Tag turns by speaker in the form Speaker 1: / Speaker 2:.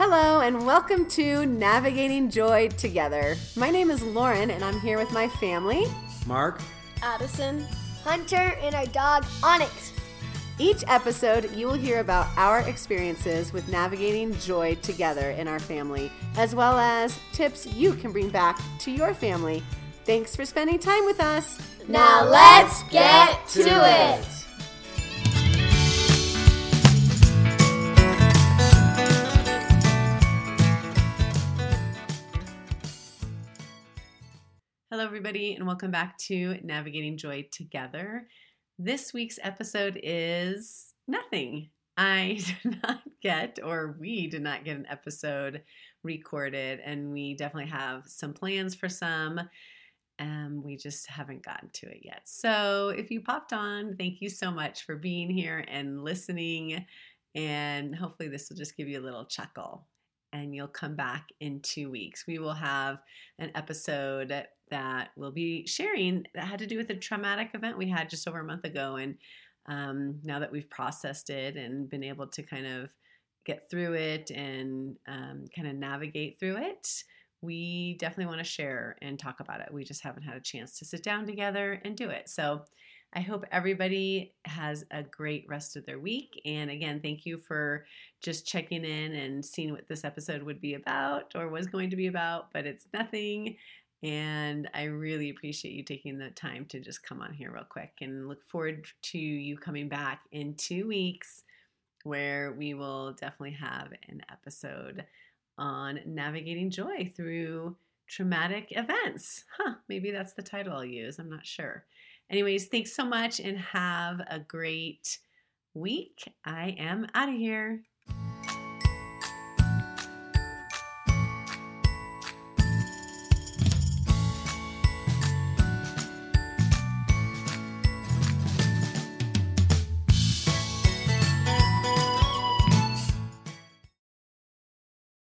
Speaker 1: Hello, and welcome to Navigating Joy Together. My name is Lauren, and I'm here with my family.
Speaker 2: Mark,
Speaker 3: Addison, Hunter, and our dog Onyx.
Speaker 1: Each episode, you will hear about our experiences with navigating joy together in our family, as well as tips you can bring back to your family. Thanks for spending time with us.
Speaker 3: Now let's get to it.
Speaker 1: Hello, everybody, and welcome back to Navigating Joy Together. This week's episode is nothing. I did not get, or we did not get an episode recorded, and we definitely have some plans for some. Um, we just haven't gotten to it yet. So, if you popped on, thank you so much for being here and listening. And hopefully, this will just give you a little chuckle and you'll come back in two weeks. We will have an episode that we'll be sharing that had to do with a traumatic event we had just over a month ago. And um, now that we've processed it and been able to kind of get through it and um, kind of navigate through it, we definitely want to share and talk about it. We just haven't had a chance to sit down together and do it. So I hope everybody has a great rest of their week. And again, thank you for just checking in and seeing what this episode would be about or was going to be about, but it's nothing. And I really appreciate you taking the time to just come on here real quick and look forward to you coming back in two weeks where we will definitely have an episode on navigating joy through traumatic events. Huh, maybe that's the title I'll use. I'm not sure. Anyways, thanks so much and have a great week. I am out of here.